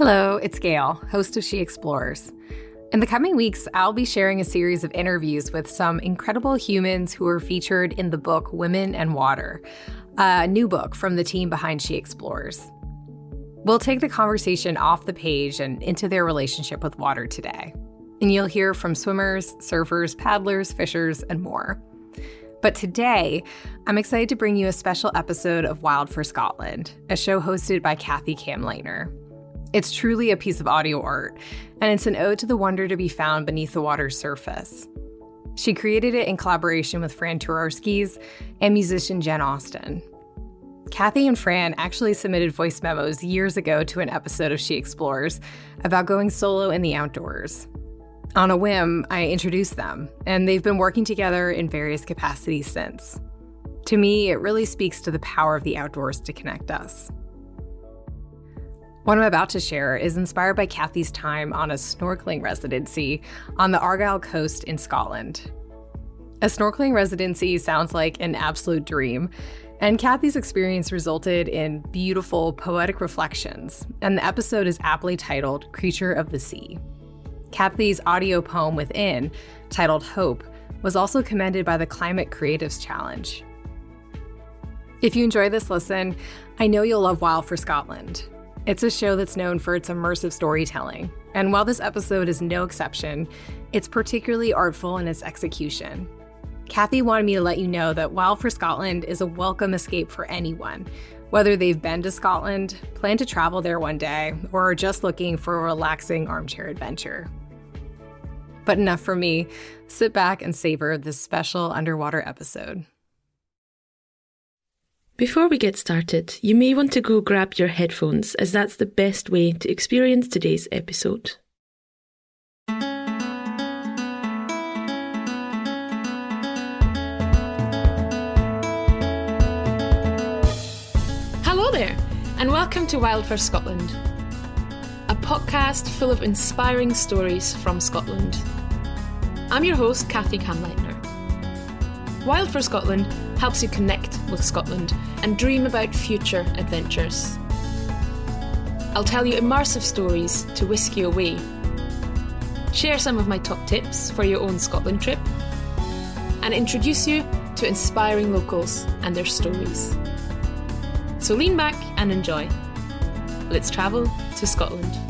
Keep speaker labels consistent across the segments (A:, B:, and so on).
A: Hello, it's Gale, host of She Explores. In the coming weeks, I'll be sharing a series of interviews with some incredible humans who are featured in the book Women and Water, a new book from the team behind She Explores. We'll take the conversation off the page and into their relationship with water today. And you'll hear from swimmers, surfers, paddlers, fishers, and more. But today, I'm excited to bring you a special episode of Wild for Scotland, a show hosted by Kathy Kamleitner. It's truly a piece of audio art, and it's an ode to the wonder to be found beneath the water's surface. She created it in collaboration with Fran Turauskis and musician Jen Austen. Kathy and Fran actually submitted voice memos years ago to an episode of She Explores about going solo in the outdoors. On a whim, I introduced them, and they've been working together in various capacities since. To me, it really speaks to the power of the outdoors to connect us. What I'm about to share is inspired by Kathy's time on a snorkeling residency on the Argyll coast in Scotland. A snorkeling residency sounds like an absolute dream, and Kathy's experience resulted in beautiful, poetic reflections, and the episode is aptly titled Creature of the Sea. Kathy's audio poem within, titled Hope, was also commended by the Climate Creatives Challenge. If you enjoy this listen, I know you'll love Wild for Scotland. It's a show that's known for its immersive storytelling, and while this episode is no exception, it's particularly artful in its execution. Kathy wanted me to let you know that Wild for Scotland is a welcome escape for anyone, whether they've been to Scotland, plan to travel there one day, or are just looking for a relaxing armchair adventure. But enough for me. Sit back and savor this special underwater episode.
B: Before we get started, you may want to go grab your headphones, as that's the best way to experience today's episode. Hello there, and welcome to Wild for Scotland, a podcast full of inspiring stories from Scotland. I'm your host, Kathy Kamleitner. Wild for Scotland helps you connect with Scotland and dream about future adventures. I'll tell you immersive stories to whisk you away, share some of my top tips for your own Scotland trip, and introduce you to inspiring locals and their stories. So lean back and enjoy. Let's travel to Scotland.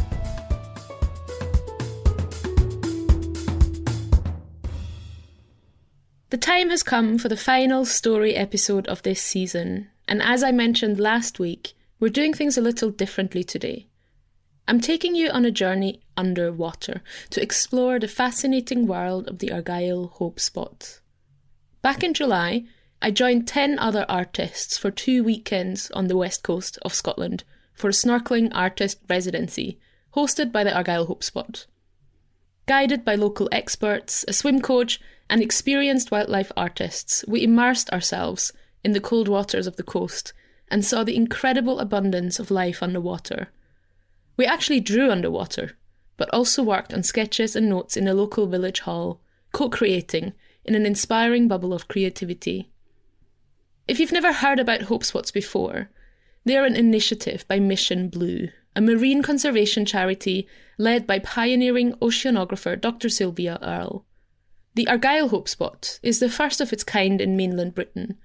B: The time has come for the final story episode of this season, and as I mentioned last week, we're doing things a little differently today. I'm taking you on a journey underwater to explore the fascinating world of the Argyll Hope Spot. Back in July, I joined 10 other artists for two weekends on the west coast of Scotland for a snorkeling artist residency hosted by the Argyll Hope Spot. Guided by local experts, a swim coach, and experienced wildlife artists, we immersed ourselves in the cold waters of the coast and saw the incredible abundance of life underwater. We actually drew underwater, but also worked on sketches and notes in a local village hall, co creating in an inspiring bubble of creativity. If you've never heard about Hope Spots before, they are an initiative by Mission Blue, a marine conservation charity led by pioneering oceanographer Dr. Sylvia Earle. The Argyll Hope Spot is the first of its kind in mainland Britain.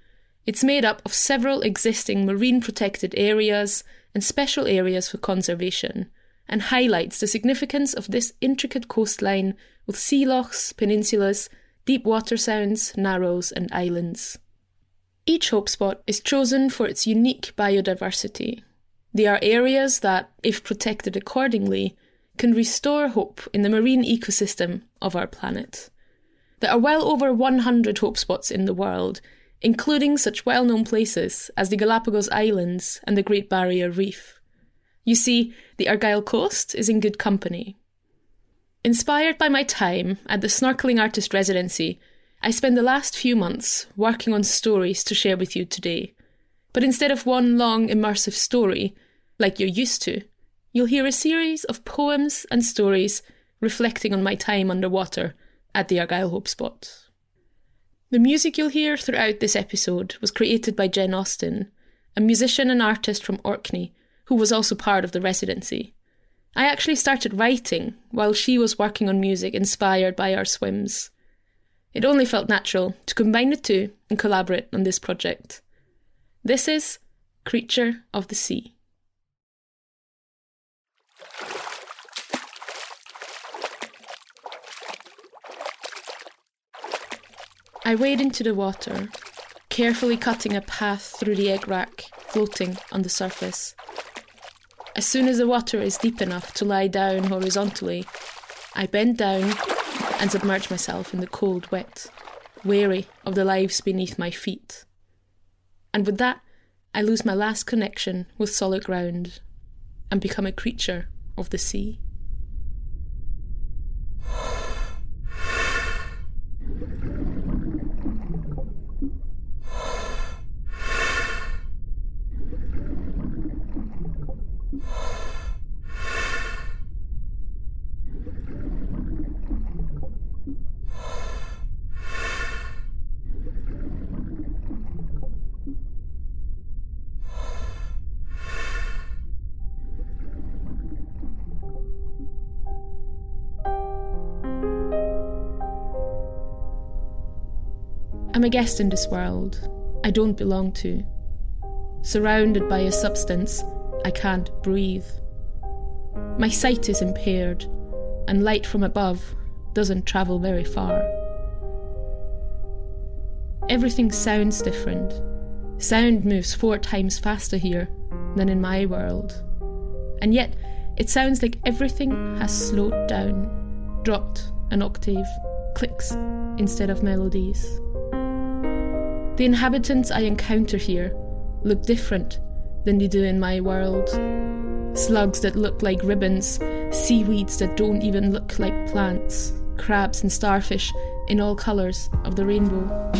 B: It's made up of several existing marine protected areas and special areas for conservation, and highlights the significance of this intricate coastline with sea lochs, peninsulas, deep water sounds, narrows, and islands. Each hope spot is chosen for its unique biodiversity. They are areas that, if protected accordingly, can restore hope in the marine ecosystem of our planet. There are well over 100 hope spots in the world, including such well known places as the Galapagos Islands and the Great Barrier Reef. You see, the Argyll coast is in good company. Inspired by my time at the Snorkeling Artist Residency, I spent the last few months working on stories to share with you today. But instead of one long immersive story, like you're used to, you'll hear a series of poems and stories reflecting on my time underwater at the Argyll Hope Spot. The music you'll hear throughout this episode was created by Jen Austin, a musician and artist from Orkney who was also part of the residency. I actually started writing while she was working on music inspired by our swims. It only felt natural to combine the two and collaborate on this project. This is Creature of the Sea. I wade into the water, carefully cutting a path through the egg wrack floating on the surface. As soon as the water is deep enough to lie down horizontally, I bend down and submerge myself in the cold wet, wary of the lives beneath my feet. And with that, I lose my last connection with solid ground and become a creature of the sea. I'm a guest in this world I don't belong to, surrounded by a substance I can't breathe. My sight is impaired, and light from above doesn't travel very far. Everything sounds different. Sound moves four times faster here than in my world. And yet, it sounds like everything has slowed down, dropped an octave, clicks instead of melodies. The inhabitants I encounter here look different than they do in my world. Slugs that look like ribbons, seaweeds that don't even look like plants, crabs and starfish in all colours of the rainbow.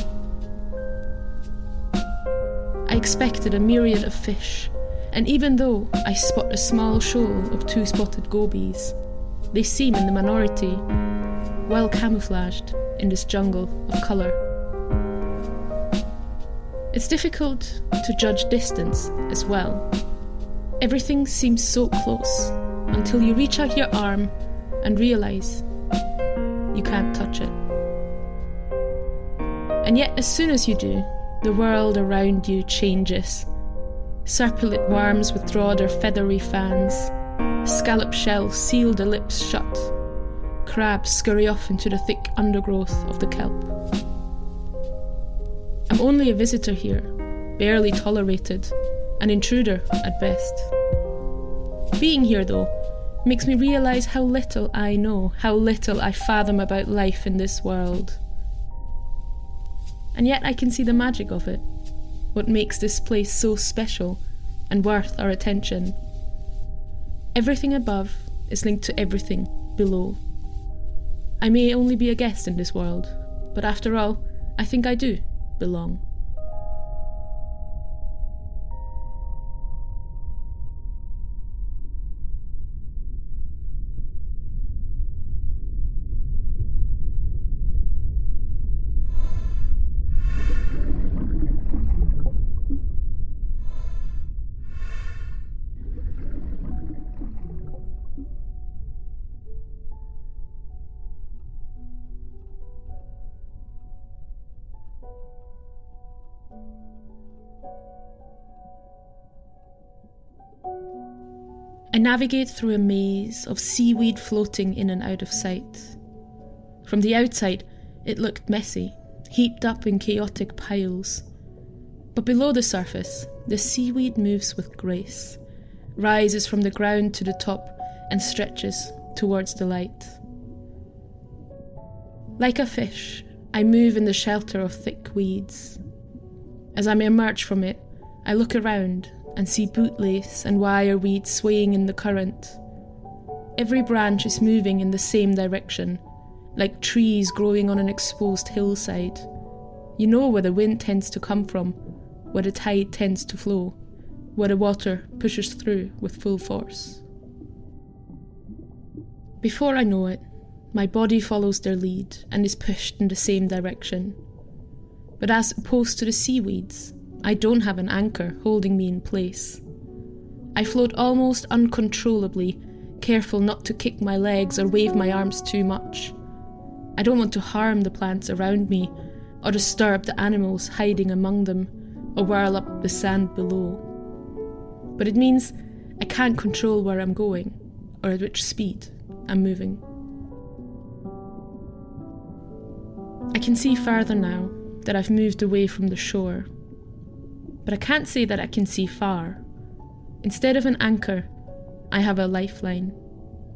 B: I expected a myriad of fish, and even though I spot a small shoal of two spotted gobies, they seem in the minority, well camouflaged in this jungle of colour. It's difficult to judge distance as well. Everything seems so close until you reach out your arm and realize you can't touch it. And yet, as soon as you do, the world around you changes. Serpulid worms withdraw their feathery fans, scallop shells seal their lips shut, crabs scurry off into the thick undergrowth of the kelp. I'm only a visitor here, barely tolerated, an intruder at best. Being here, though, makes me realise how little I know, how little I fathom about life in this world. And yet I can see the magic of it, what makes this place so special and worth our attention. Everything above is linked to everything below. I may only be a guest in this world, but after all, I think I do belong. Navigate through a maze of seaweed floating in and out of sight. From the outside, it looked messy, heaped up in chaotic piles. But below the surface, the seaweed moves with grace, rises from the ground to the top, and stretches towards the light. Like a fish, I move in the shelter of thick weeds. As I emerge from it, I look around and see bootlace and wireweed swaying in the current. Every branch is moving in the same direction, like trees growing on an exposed hillside. You know where the wind tends to come from, where the tide tends to flow, where the water pushes through with full force. Before I know it, my body follows their lead and is pushed in the same direction. But as opposed to the seaweeds, I don't have an anchor holding me in place. I float almost uncontrollably, careful not to kick my legs or wave my arms too much. I don't want to harm the plants around me or disturb the animals hiding among them or whirl up the sand below. But it means I can't control where I'm going or at which speed I'm moving. I can see further now that I've moved away from the shore, but I can't say that I can see far. Instead of an anchor, I have a lifeline.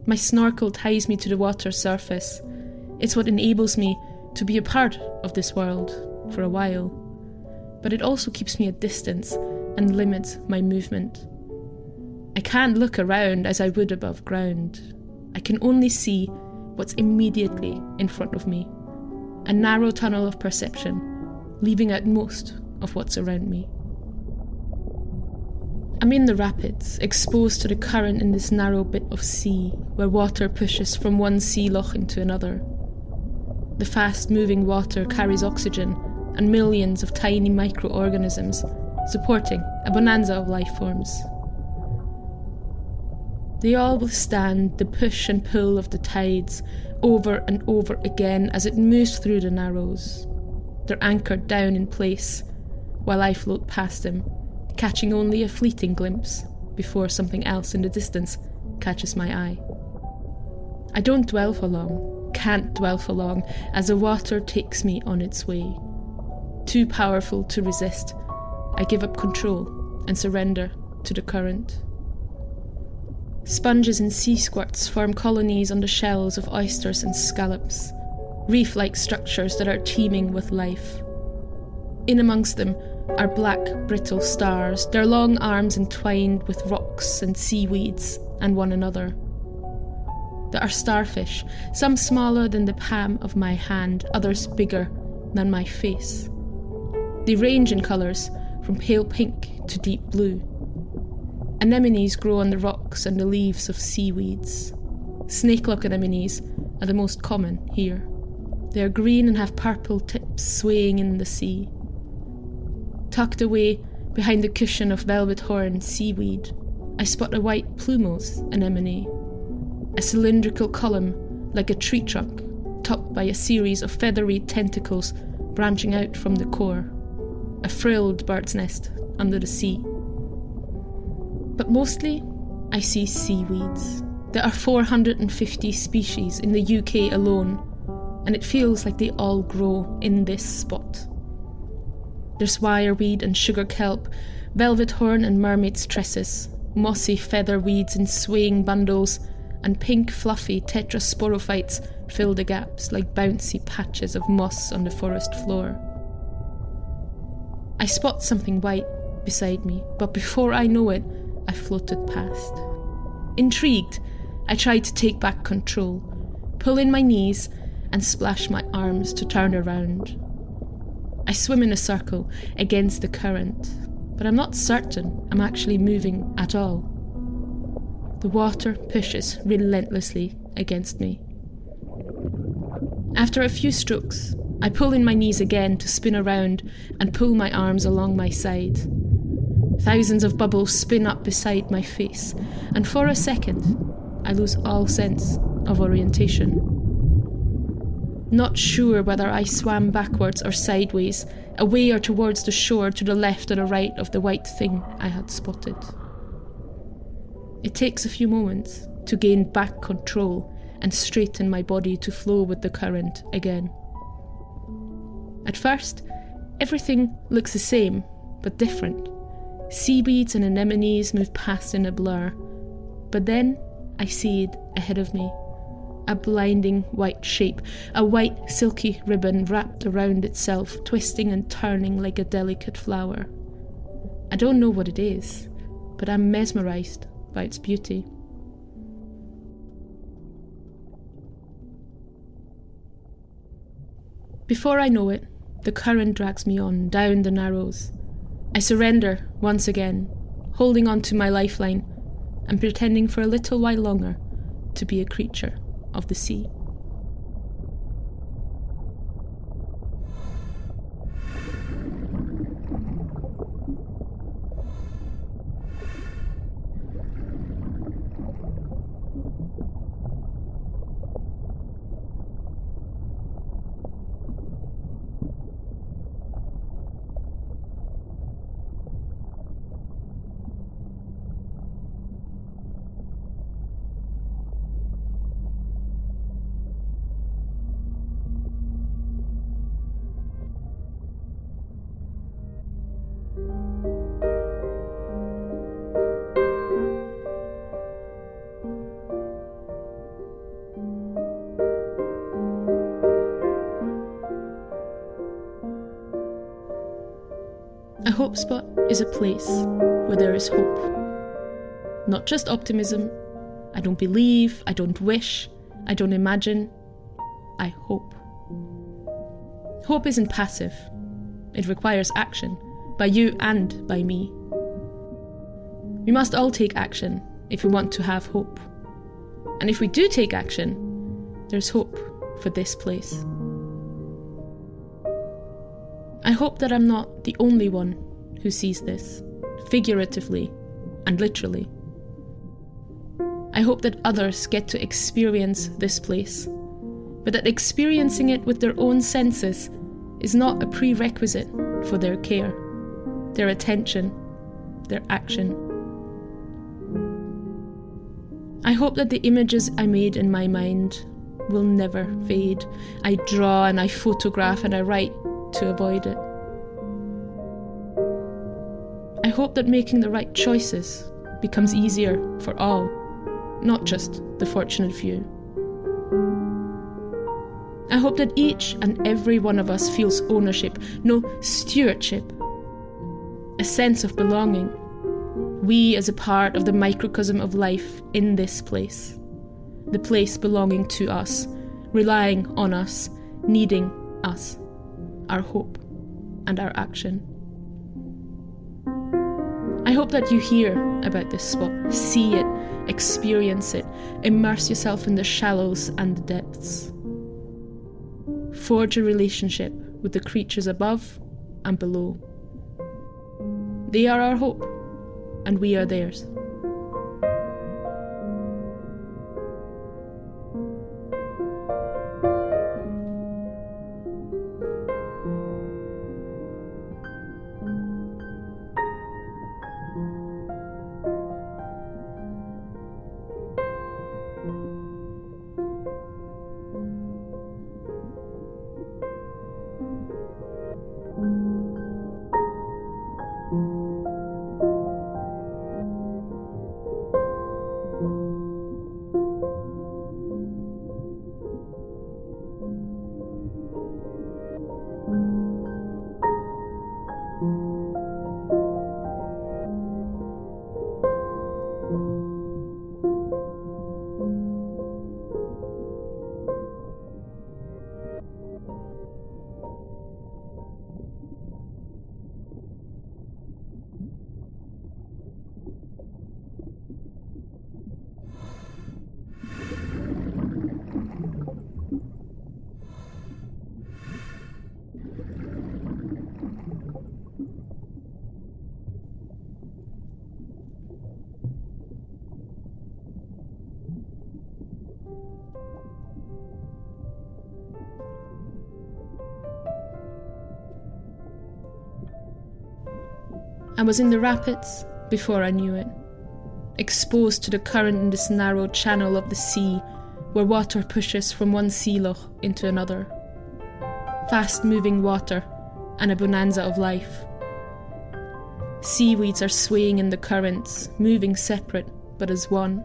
B: My snorkel ties me to the water surface. It's what enables me to be a part of this world for a while, but it also keeps me at distance and limits my movement. I can't look around as I would above ground. I can only see what's immediately in front of me a narrow tunnel of perception, leaving out most of what's around me. I'm in the rapids, exposed to the current in this narrow bit of sea, where water pushes from one sea loch into another. The fast moving water carries oxygen and millions of tiny microorganisms, supporting a bonanza of life forms. They all withstand the push and pull of the tides over and over again as it moves through the narrows. They're anchored down in place while I float past them, catching only a fleeting glimpse before something else in the distance catches my eye. I don't dwell for long, can't dwell for long, as the water takes me on its way. Too powerful to resist, I give up control and surrender to the current. Sponges and sea squirts form colonies on the shells of oysters and scallops, reef like structures that are teeming with life. In amongst them are black, brittle stars, their long arms entwined with rocks and seaweeds and one another. There are starfish, some smaller than the palm of my hand, others bigger than my face. They range in colours from pale pink to deep blue. Anemones grow on the rocks and the leaves of seaweeds. Snakelock anemones are the most common here. They are green and have purple tips swaying in the sea. Tucked away behind the cushion of velvet horn seaweed, I spot a white plumose anemone, a cylindrical column like a tree trunk, topped by a series of feathery tentacles branching out from the core, a frilled bird's nest under the sea. But mostly, I see seaweeds. There are 450 species in the UK alone, and it feels like they all grow in this spot. There's wireweed and sugar kelp, velvet horn and mermaid's tresses, mossy feather weeds in swaying bundles, and pink fluffy tetrasporophytes fill the gaps like bouncy patches of moss on the forest floor. I spot something white beside me, but before I know it, I floated past. Intrigued, I try to take back control, pull in my knees, and splash my arms to turn around. I swim in a circle against the current, but I'm not certain I'm actually moving at all. The water pushes relentlessly against me. After a few strokes, I pull in my knees again to spin around and pull my arms along my side. Thousands of bubbles spin up beside my face, and for a second, I lose all sense of orientation. Not sure whether I swam backwards or sideways, away or towards the shore to the left or the right of the white thing I had spotted. It takes a few moments to gain back control and straighten my body to flow with the current again. At first, everything looks the same, but different. Seaweeds and anemones move past in a blur, but then I see it ahead of me. A blinding white shape, a white silky ribbon wrapped around itself, twisting and turning like a delicate flower. I don't know what it is, but I'm mesmerized by its beauty. Before I know it, the current drags me on down the narrows, I surrender once again, holding on to my lifeline and pretending for a little while longer to be a creature of the sea. Spot is a place where there is hope. Not just optimism. I don't believe, I don't wish, I don't imagine. I hope. Hope isn't passive, it requires action, by you and by me. We must all take action if we want to have hope. And if we do take action, there's hope for this place. I hope that I'm not the only one who sees this, figuratively and literally. I hope that others get to experience this place, but that experiencing it with their own senses is not a prerequisite for their care, their attention, their action. I hope that the images I made in my mind will never fade. I draw and I photograph and I write to avoid it. Hope that making the right choices becomes easier for all, not just the fortunate few. I hope that each and every one of us feels ownership, no stewardship, a sense of belonging. We as a part of the microcosm of life in this place, the place belonging to us, relying on us, needing us our hope, and our action. I hope that you hear about this spot, see it, experience it, immerse yourself in the shallows and the depths. Forge a relationship with the creatures above and below. They are our hope, and we are theirs. I was in the rapids before I knew it, exposed to the current in this narrow channel of the sea where water pushes from one sea loch into another. Fast moving water and a bonanza of life. Seaweeds are swaying in the currents, moving separate but as one,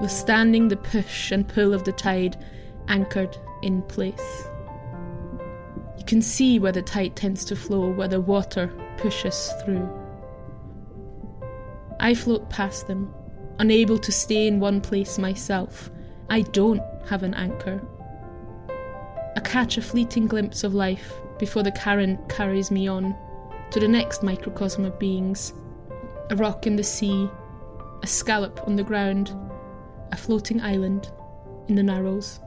B: withstanding the push and pull of the tide, anchored in place. You can see where the tide tends to flow, where the water pushes through. I float past them, unable to stay in one place myself. I don't have an anchor. I catch a fleeting glimpse of life before the current carries me on to the next microcosm of beings a rock in the sea, a scallop on the ground, a floating island in the Narrows.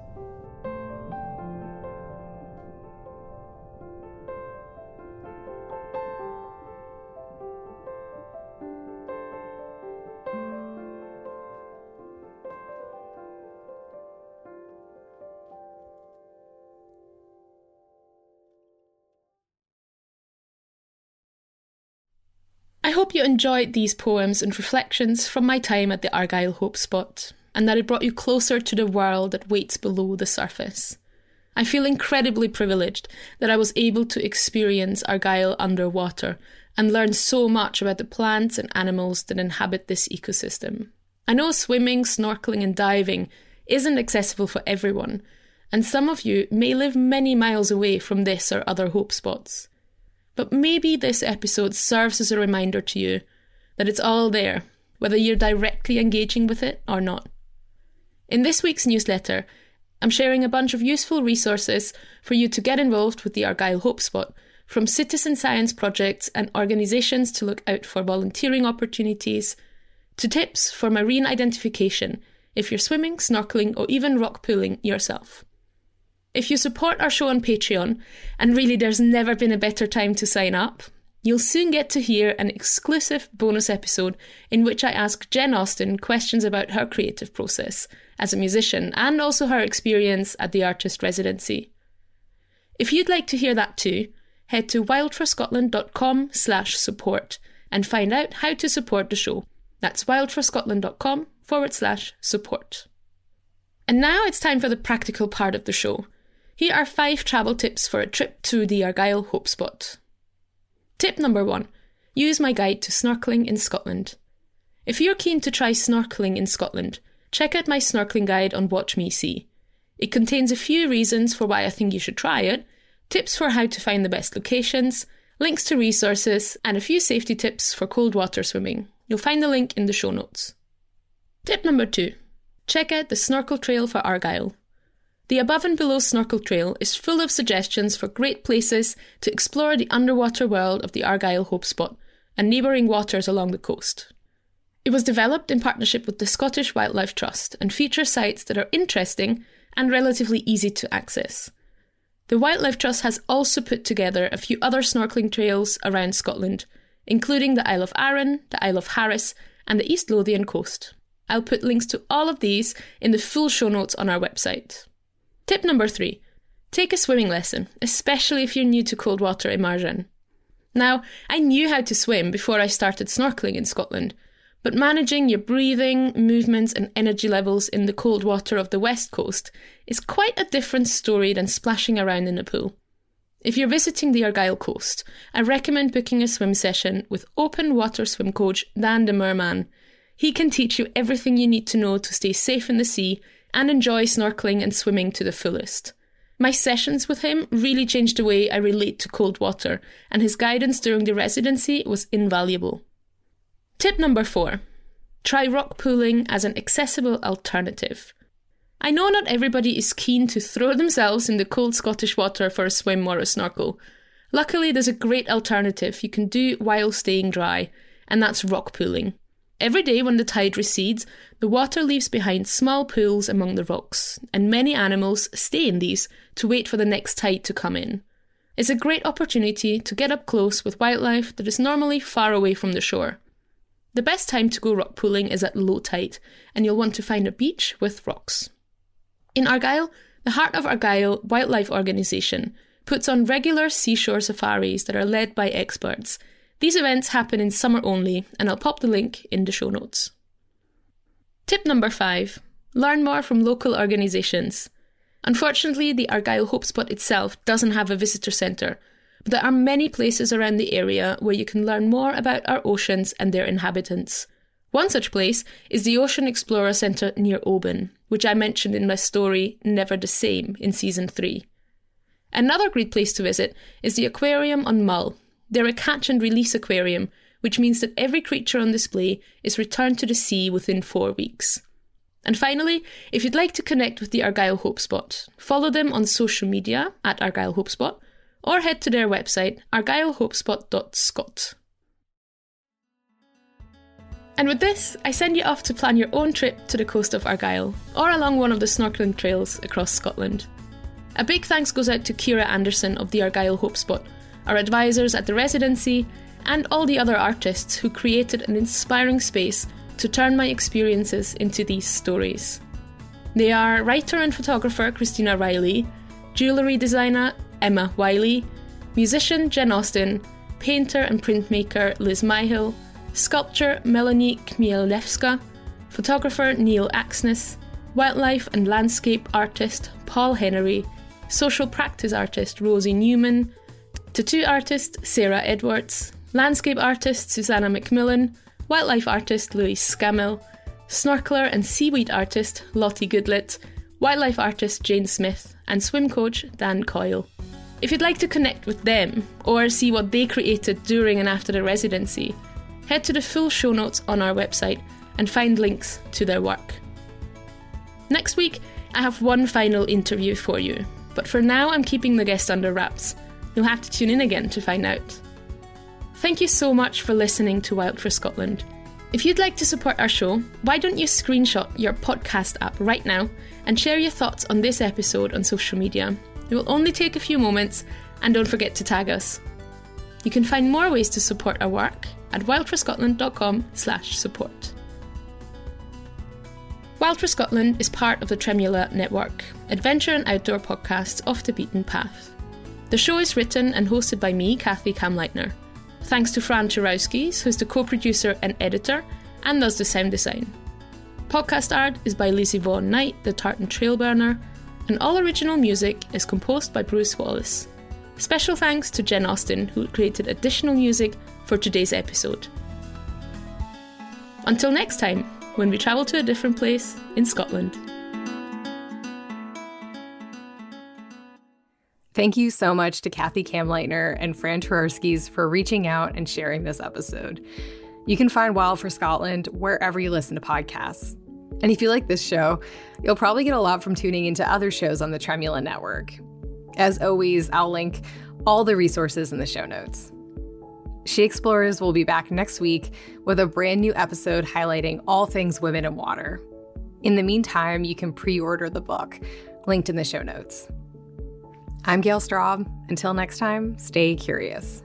B: Hope you enjoyed these poems and reflections from my time at the Argyll Hope Spot, and that it brought you closer to the world that waits below the surface. I feel incredibly privileged that I was able to experience Argyll underwater and learn so much about the plants and animals that inhabit this ecosystem. I know swimming, snorkeling, and diving isn't accessible for everyone, and some of you may live many miles away from this or other hope spots. But maybe this episode serves as a reminder to you that it's all there, whether you're directly engaging with it or not. In this week's newsletter, I'm sharing a bunch of useful resources for you to get involved with the Argyll Hope Spot, from citizen science projects and organisations to look out for volunteering opportunities, to tips for marine identification if you're swimming, snorkeling, or even rock pooling yourself. If you support our show on Patreon, and really there's never been a better time to sign up, you'll soon get to hear an exclusive bonus episode in which I ask Jen Austen questions about her creative process as a musician and also her experience at the artist residency. If you'd like to hear that too, head to wildforscotland.com slash support and find out how to support the show. That's wildforscotland.com forward slash support. And now it's time for the practical part of the show. Here are five travel tips for a trip to the Argyll Hope Spot. Tip number one use my guide to snorkeling in Scotland. If you're keen to try snorkeling in Scotland, check out my snorkeling guide on Watch Me See. It contains a few reasons for why I think you should try it, tips for how to find the best locations, links to resources, and a few safety tips for cold water swimming. You'll find the link in the show notes. Tip number two check out the Snorkel Trail for Argyll. The Above and Below Snorkel Trail is full of suggestions for great places to explore the underwater world of the Argyll Hope Spot and neighbouring waters along the coast. It was developed in partnership with the Scottish Wildlife Trust and features sites that are interesting and relatively easy to access. The Wildlife Trust has also put together a few other snorkeling trails around Scotland, including the Isle of Arran, the Isle of Harris, and the East Lothian coast. I'll put links to all of these in the full show notes on our website. Tip number three take a swimming lesson, especially if you're new to cold water immersion. Now, I knew how to swim before I started snorkeling in Scotland, but managing your breathing, movements, and energy levels in the cold water of the west coast is quite a different story than splashing around in a pool. If you're visiting the Argyll coast, I recommend booking a swim session with open water swim coach Dan de Merman. He can teach you everything you need to know to stay safe in the sea and enjoy snorkeling and swimming to the fullest. My sessions with him really changed the way I relate to cold water, and his guidance during the residency was invaluable. Tip number four try rock pooling as an accessible alternative. I know not everybody is keen to throw themselves in the cold Scottish water for a swim or a snorkel. Luckily, there's a great alternative you can do while staying dry, and that's rock pooling. Every day when the tide recedes, the water leaves behind small pools among the rocks, and many animals stay in these to wait for the next tide to come in. It's a great opportunity to get up close with wildlife that is normally far away from the shore. The best time to go rock pooling is at low tide, and you'll want to find a beach with rocks. In Argyll, the Heart of Argyll Wildlife Organisation puts on regular seashore safaris that are led by experts. These events happen in summer only, and I'll pop the link in the show notes. Tip number five learn more from local organisations. Unfortunately, the Argyll Hope Spot itself doesn't have a visitor centre, but there are many places around the area where you can learn more about our oceans and their inhabitants. One such place is the Ocean Explorer Centre near Oban, which I mentioned in my story Never the Same in season 3. Another great place to visit is the aquarium on Mull. They're a catch and release aquarium, which means that every creature on display is returned to the sea within four weeks. And finally, if you'd like to connect with the Argyll Hope Spot, follow them on social media at Argyll Hope Spot or head to their website argyllhopespot.scot. And with this, I send you off to plan your own trip to the coast of Argyll or along one of the snorkeling trails across Scotland. A big thanks goes out to Kira Anderson of the Argyll Hope Spot, our advisors at the residency, and all the other artists who created an inspiring space to turn my experiences into these stories. They are writer and photographer Christina Riley, jewellery designer Emma Wiley, musician Jen Austen, painter and printmaker Liz Myhill, sculptor Melanie Chmielewska, photographer Neil Axness, wildlife and landscape artist Paul Henry, social practice artist Rosie Newman, tattoo artist Sarah Edwards, landscape artist Susanna McMillan, wildlife artist Louise Scammell, snorkeler and seaweed artist Lottie Goodlett, wildlife artist Jane Smith, and swim coach Dan Coyle. If you'd like to connect with them or see what they created during and after their residency, head to the full show notes on our website and find links to their work. Next week, I have one final interview for you, but for now I'm keeping the guest under wraps. You'll have to tune in again to find out. Thank you so much for listening to Wild for Scotland. If you'd like to support our show, why don't you screenshot your podcast app right now and share your thoughts on this episode on social media? It will only take a few moments, and don't forget to tag us. You can find more ways to support our work at wildforscotland.com/support. Wild for Scotland is part of the Tremula Network, adventure and outdoor podcasts off the beaten path. The show is written and hosted by me, Kathy Kamleitner. Thanks to Fran Turauskis, who's the co producer and editor and does the sound design. Podcast art is by Lizzie Vaughan Knight, the Tartan Trailburner, and all original music is composed by Bruce Wallace. Special thanks to Jen Austin, who created additional music for today's episode. Until next time, when we travel to a different place in Scotland.
A: Thank you so much to Kathy Kamleitner and Fran Turauskis for reaching out and sharing this episode. You can find Wild for Scotland wherever you listen to podcasts. And if you like this show, you'll probably get a lot from tuning into other shows on the Tremula Network. As always, I'll link all the resources in the show notes. She Explores will be back next week with a brand new episode highlighting all things women in water. In the meantime, you can pre order the book, linked in the show notes. I'm Gale Straub. Until next time, stay curious.